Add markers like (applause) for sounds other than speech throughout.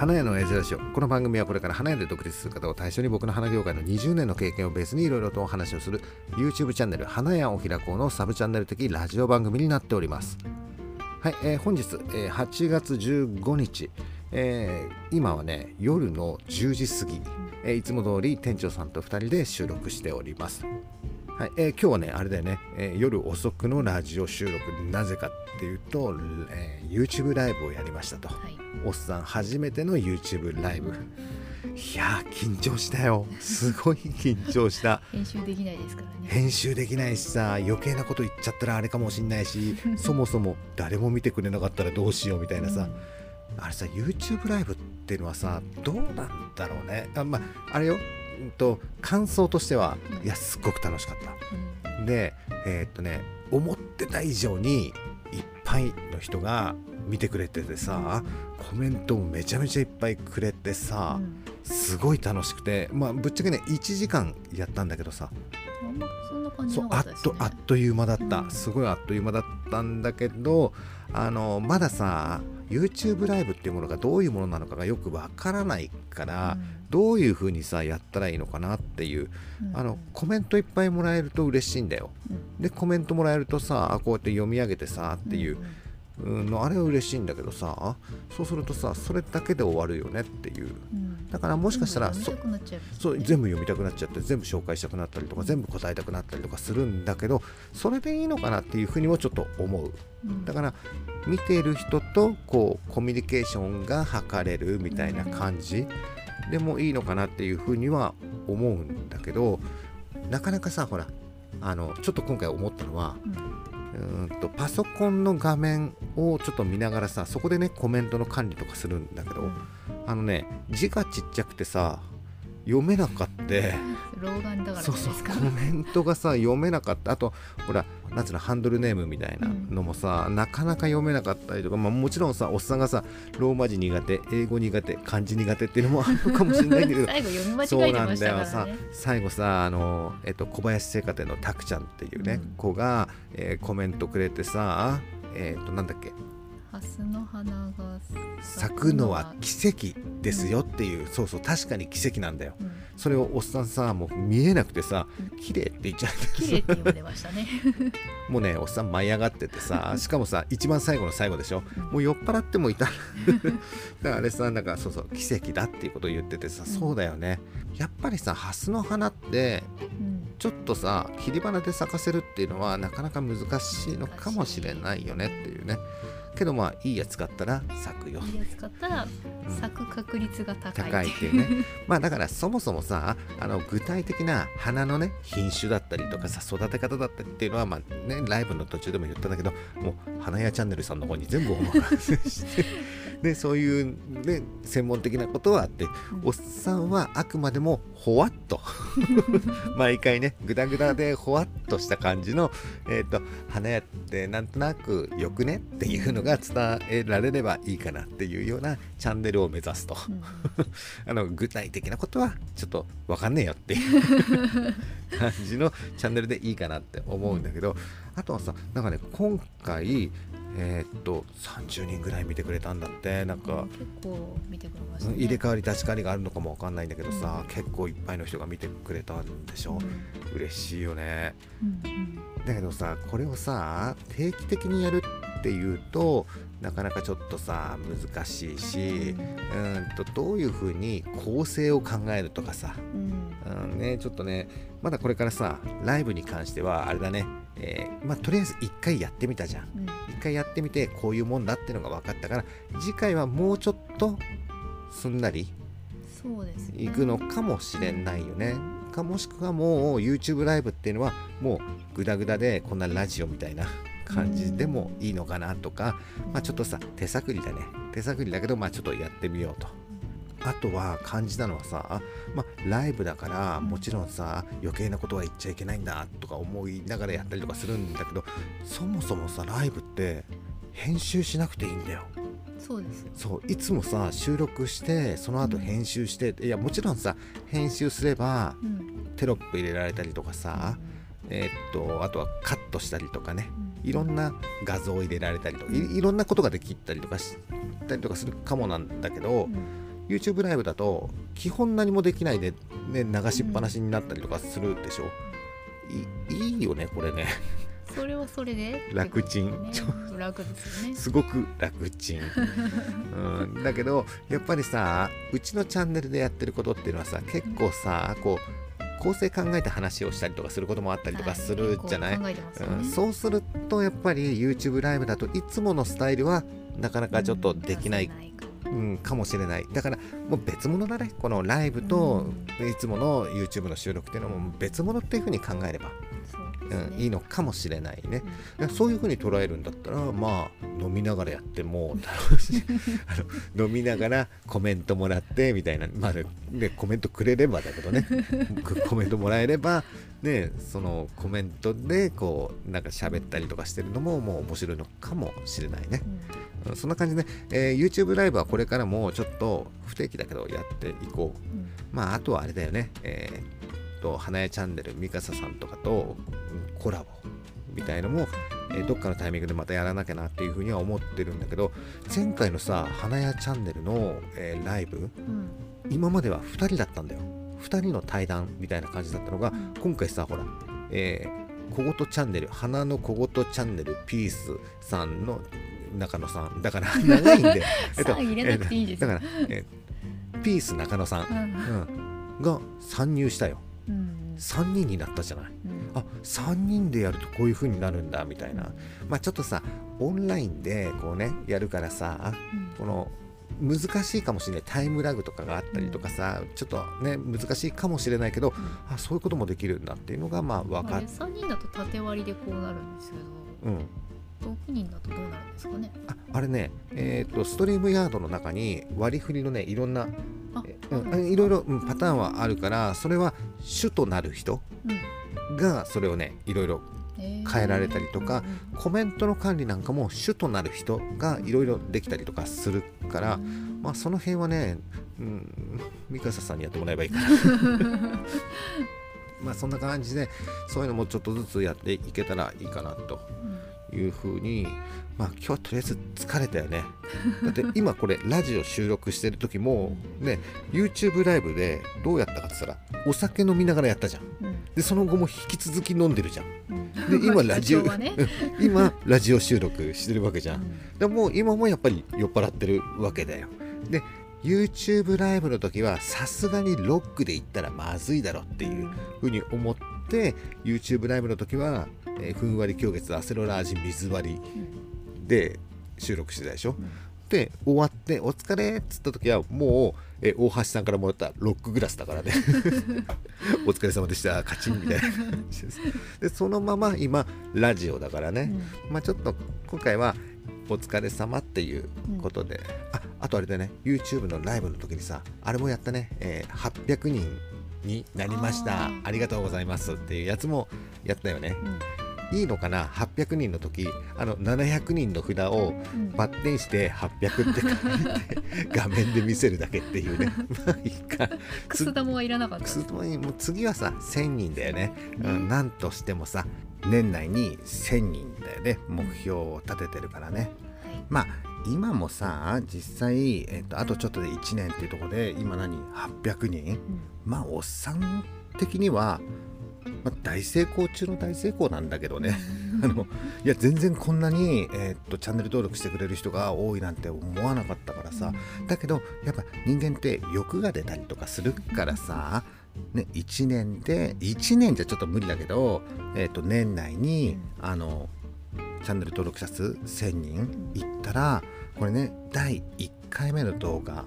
花屋の親父ラジオ。この番組はこれから花屋で独立する方を対象に僕の花業界の20年の経験をベースにいろいろとお話をする YouTube チャンネル花屋を開こうのサブチャンネル的ラジオ番組になっております。はい、えー本日、えー8月15日、えー今はね夜の10時過ぎ、えーいつも通り店長さんと2人で収録しております。はいえー今日はね、あれだよね、えー夜遅くのラジオ収録、なぜかっていうと、えー YouTube ライブをやりましたと。おっさん初めての YouTube ライブ。いやー緊張したよ。すごい緊張した。(laughs) 編集できないですからね。編集できないしさ余計なこと言っちゃったらあれかもしんないし (laughs) そもそも誰も見てくれなかったらどうしようみたいなさ、あれさ YouTube ライブっていうのはさどうなんだろうね。あまああれよ、うんと感想としてはいやすっごく楽しかった。うん。でえーっとね思ってた以上にいっぱいの人が見てくれててさコメントもめちゃめちゃいっぱいくれてさ、うん。すごい楽しくてまあぶっちゃけね1時間やったんだけどさそうあっ。とあっという間だった、うん。すごいあっという間だったんだけどあのまださ YouTube ライブっていうものがどういうものなのかがよくわからないから、どういう風にさやったらいいのかなっていううん。あのコメントいっぱいもらえると嬉しいんだよ。うん。でコメントもらえるとさこうやって読み上げてさっていううんうんのあれは嬉しいんだけどさそうするとさそれだけで終わるよねっていう。うん。だからもしかしたらそう全部読みたくなっちゃって全部紹介したくなったりとか全部答えたくなったりとかするんだけどそれでいいのかなっていうふうにもちょっと思う。うん。だから見ている人とこうコミュニケーションが図れるみたいな感じでもいいのかなっていうふうには思うんだけどなかなかさほらあのちょっと今回思ったのはうんうーんとパソコンの画面をちょっと見ながらさそこでねコメントの管理とかするんだけど、うんあのね字がちっちゃくてさ読めなかって。老眼だからそうそう。コメントがさ読めなかった。あとほらなんつうのハンドルネームみたいなのもさ、なかなか読めなかったりとか、まあ、もちろんさおっさんがさローマ字苦手英語苦手漢字苦手っていうのもあるのかもしれないんだけど。最後読み間そうなん違えてましだよさたからね。最後さあの、えっと、小林製菓店のたくちゃんっていうね、うん。子が、えーコメントくれてさえっとなんだっけ？ハスの花が咲くのは奇跡ですよっていう、そうそう確かに奇跡なんだよ。うん。それをおっさんさもう見えなくてさうん綺麗って言っちゃって綺麗ってましたね。(laughs) もうねおっさん舞い上がっててさしかもさ一番最後の最後でしょ。もう酔っ払ってもいた。(laughs) だからあれさなんかそうそう奇跡だっていうことを言っててさ、うん。そうだよね。やっぱりさハスの花ってうん。ちょっとさ切り花で咲かせるっていうのはなかなか難しいのかもしれないよねっていうねけどまあいいやつ買ったら咲くよ。いいやつ買ったらうん。咲く確率が高い。高いっていうね。(laughs) まあだからそもそもさあの具体的な花のね品種だったりとかさ育て方だったりっていうのはまあねライブの途中でも言ったんだけどもう花屋チャンネルさんの方に全部お任せして (laughs) でそういうね専門的なことはあってうん。おっさんはあくまでもほわっと。(laughs) 毎回ねグダグダでほわっとした感じの、えー、と花屋ってなんとなくよくねっていうのが伝えられればいいかなっていうようなチャンネルを目指すと。うん。(laughs) あの具体的なことはちょっと分かんねえよっていう (laughs) 感じのチャンネルでいいかなって思うんだけど。あとはさなんかね今回えーっと30人ぐらい見てくれたんだって。なんか結構見てくれましたね。入れ替わり立ち替わりがあるのかも分かんないんだけどさ、結構いっぱいの人が見てくれたんでしょ、嬉しいよね。うんうん。だけどさこれをさ定期的にやるっていうとなかなかちょっとさ難しいしうーんとどういうふうに構成を考えるとかさ、うんうんね、ちょっとねまだこれからさライブに関してはあれだね、えーまあ、とりあえず1回やってみたじゃんうん1回やってみてこういうもんだってのが分かったから次回はもうちょっとすんなりそうですね。いくのかもしれないよね。かもしくはもう YouTube ライブっていうのはもうグダグダでこんなラジオみたいな感じでもいいのかなとか、まあ、ちょっとさ手探りだね手探りだけどまあちょっとやってみようと。あとは感じたのはさ、まあ、ライブだからもちろんさ余計なことは言っちゃいけないんだとか思いながらやったりとかするんだけどそもそもさライブって編集しなくていいんだよ。そうですよ。そういつもさ収録してその後編集して、いやもちろんさ編集すればうんテロップ入れられたりとかさ、えーっとあとはカットしたりとかねいろんな画像を入れられたりとかいいろんなことができたりとかしたりとかするかもなんだけど、うん。YouTube ライブだと基本何もできないで、ね、流しっぱなしになったりとかするでしょ、いいいよねこれね。それはそれで？楽ちん。ねちょ楽ですよね。すごく楽ちん、うん、だけどやっぱりさうちのチャンネルでやってることっていうのはさ結構さこう構成考えて話をしたりとかすることもあったりとかするじゃない、は結構考えてますようん、ねそうするとやっぱり YouTube ライブだといつものスタイルはなかなかちょっとできない、うん、かもしれない。だからもう別物だねこのライブといつもの YouTube の収録っていうのも別物っていうふうに考えれば、ね。うん、いいのかもしれないね。うん。そういうふうに捉えるんだったらまあ飲みながらやっても楽しいあの飲みながらコメントもらってみたいな。まあねねコメントくれればだけどね。(laughs) コメントもらえればねそのコメントでこうなんか喋ったりとかしてるのももう面白いのかもしれないね。うん。うんそんな感じで、えー YouTube ライブはこれからもちょっと不定期だけどやっていこう。うん。まあ、あとはあれだよね、えーっと、花屋チャンネル、ミカサさんとかとうんコラボみたいのも、えーどっかのタイミングでまたやらなきゃなっていうふうには思ってるんだけど、前回のさ、花屋チャンネルの、えーライブ、うん。今までは2人だったんだよ。2人の対談みたいな感じだったのが、今回さ、ほら、えー小言チャンネル、花の小言チャンネル、ピースさんの中野さん、だから (laughs) 長いんで、さあ入れなくていいです。よだから、えーピース中野さん、うん、が参入したようんうん。3人になったじゃない。うん。あ3人でやるとこういう風になるんだみたいな。まあちょっとさオンラインでこうねやるからさうん。この難しいかもしれないタイムラグとかがあったりとかさちょっとね難しいかもしれないけどあそういうこともできるんだっていうのがまあ分かっあれ3人だと縦割りでこうなるんですけどうん。6人だとどうなるんですかね？ああれねえっ、とストリームヤードの中に割り振りのねいろんないろいろ、うんパターンはあるからそれは主となる人うん。がそれをねいろいろえー。変えられたりとかうんコメントの管理なんかも主となる人がいろいろできたりとかするから、うん。まあその辺はね、うん、三笠さんにやってもらえばいいかな。(laughs) まあそんな感じでそういうのもちょっとずつやっていけたらいいかなというふうにまあ今日はとりあえず疲れたよね。(laughs) だって今これラジオ収録してる時もね YouTube ライブでどうやったかって言ったらお酒飲みながらやったじゃん。うん。でその後も引き続き飲んでるじゃん。うん。で今ラジオ (laughs) 今ラジオ収録してるわけじゃん。でも今もやっぱり酔っ払ってるわけだよ。で YouTube ライブの時はさすがにロックで行ったらまずいだろっていうふうに思って YouTube ライブの時は、えーふんわり狂月アセロラ味水割りで収録してたでしょ、ん。で終わって「お疲れ」っつった時はもう、えー大橋さんからもらったロックグラスだからね。(laughs) お疲れ様でしたカチンみたいな。感じですでそのまま今ラジオだからね、まあちょっと今回はお疲れ様っていうことで、ああとあれだね。YouTube のライブの時にさあれもやったね、えー800人になりました。ありがとうございますっていうやつもやったよね。うんいいのかな？800人の時あの700人の札をうん。バッテンして800って書いて (laughs) 画面で見せるだけっていうね。まあいいか。くす玉はいらなかった。くす玉にもう次はさ1000人だよね、うん、なんとしてもさ年内に1000人だよね。目標を立ててるからね。はいまあ今もさ実際、えっとあとちょっとで1年っていうところで今何？800人？まあおっさん的には、まあ、大成功中の大成功なんだけどね。(laughs) あのいや全然こんなに、えっとチャンネル登録してくれる人が多いなんて思わなかったからさ、だけどやっぱ人間って欲が出たりとかするからさ、ね、1年で1年じゃちょっと無理だけど、えっと年内にあのチャンネル登録者数1000人いったらこれね第1回目の動画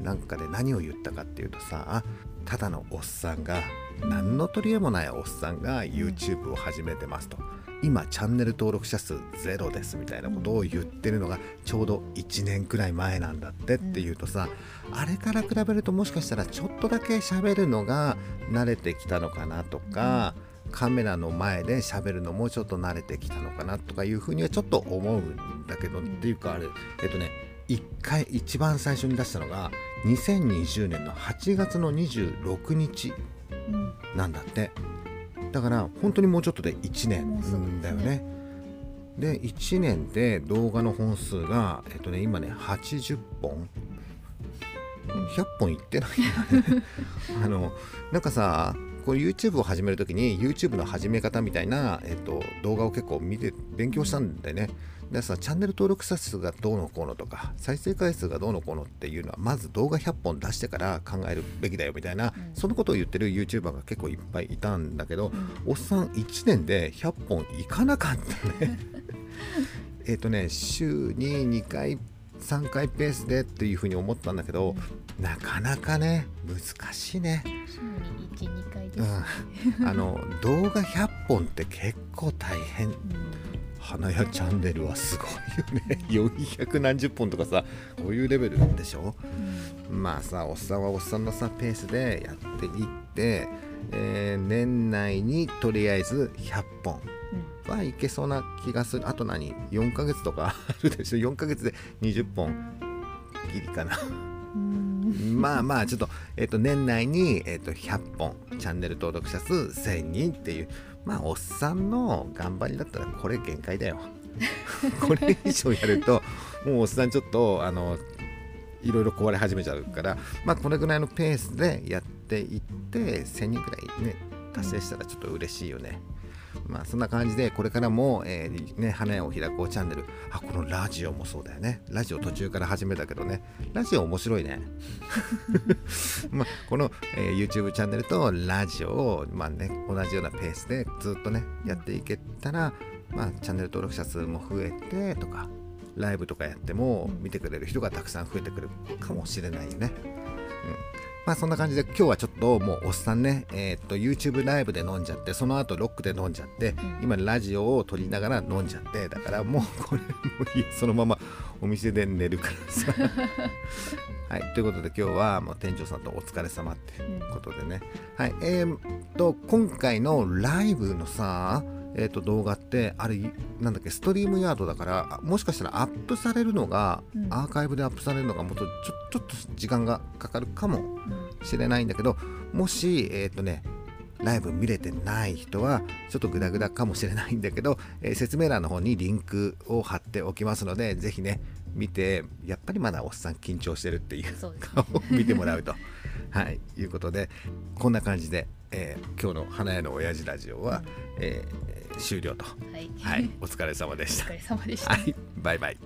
なんかで何を言ったかっていうとさただのおっさんが何の取り柄もないおっさんが YouTube を始めてますと。今チャンネル登録者数ゼロですみたいなことを言ってるのがちょうど1年くらい前なんだってっていうとさあれから比べるともしかしたらちょっとだけ喋るのが慣れてきたのかなとかカメラの前で喋るのもちょっと慣れてきたのかなとかいうふうにはちょっと思うんだけどっていうかあれえっとね1回一番最初に出したのが2020年の8月の26日なんだって。だから本当にもうちょっとで1年だよね。で1年で動画の本数がえっとね今ね80本100本いってないんだね。(laughs) あのなんかさこう YouTube を始めるときに YouTube の始め方みたいな、えっと、動画を結構見て勉強したんだよね。でさチャンネル登録者数がどうのこうのとか再生回数がどうのこうのっていうのはまず動画100本出してから考えるべきだよみたいな、うん。そのことを言ってる YouTuber が結構いっぱいいたんだけど、おっさん1年で100本いかなかったね。(laughs) えっとね週に2回3回ペースでっていうふうに思ったんだけど、なかなかね難しいね、週に12回です、うん、あの動画100本って結構大変。うん花屋チャンネルはすごいよね。(laughs) 400何十本とかさこういうレベルでしょ？まあさおっさんはおっさんのさペースでやっていって、えー年内にとりあえず100本。うん。はいけそうな気がする。あと何？4ヶ月とか (laughs) あるでしょ？4ヶ月で20本。ギリかな。うん。まあまあちょっと,、えっと年内に、えっと100本チャンネル登録者数1000人っていうまあおっさんの頑張りだったらこれ限界だよ (laughs) これ以上やるともうおっさんちょっとあのいろいろ壊れ始めちゃうからまあこれぐらいのペースでやっていって1000人くらいね達成したらちょっと嬉しいよね。まあそんな感じでこれからも、えーね、花屋を開こうチャンネル。あこのラジオもそうだよね。ラジオ途中から始めたけどね。ラジオ面白いね。(laughs) まあこの、えー YouTube チャンネルとラジオを、まあね、同じようなペースでずっとねやっていけたら、まあ、チャンネル登録者数も増えてとかライブとかやっても見てくれる人がたくさん増えてくるかもしれないよね。うん。まあそんな感じで今日はちょっともうおっさんね、えーっと YouTube ライブで飲んじゃってその後ロックで飲んじゃってん。今ラジオを撮りながら飲んじゃってだからもうこれもういいそのままお店で寝るからさ。(laughs) はいということで今日はもう店長さんとお疲れ様ってことでね、はいえー、っと今回のライブのさえーっと動画ってあれなんだっけストリームヤードだからあもしかしたらアップされるのが、うん。アーカイブでアップされるのがもっとちょっと時間がかかるかもしれないんだけどもしえっ、とねライブ見れてない人はちょっとグダグダかもしれないんだけど、えー説明欄の方にリンクを貼っておきますのでぜひね見てやっぱりまだおっさん緊張してるっていう顔を見てもらうと。(laughs) はいいうことでこんな感じで、えー今日の花屋の親父ラジオは、えー終了と。はい、はい。お疲れ様でした。お疲れ様でした、はい。バイバイ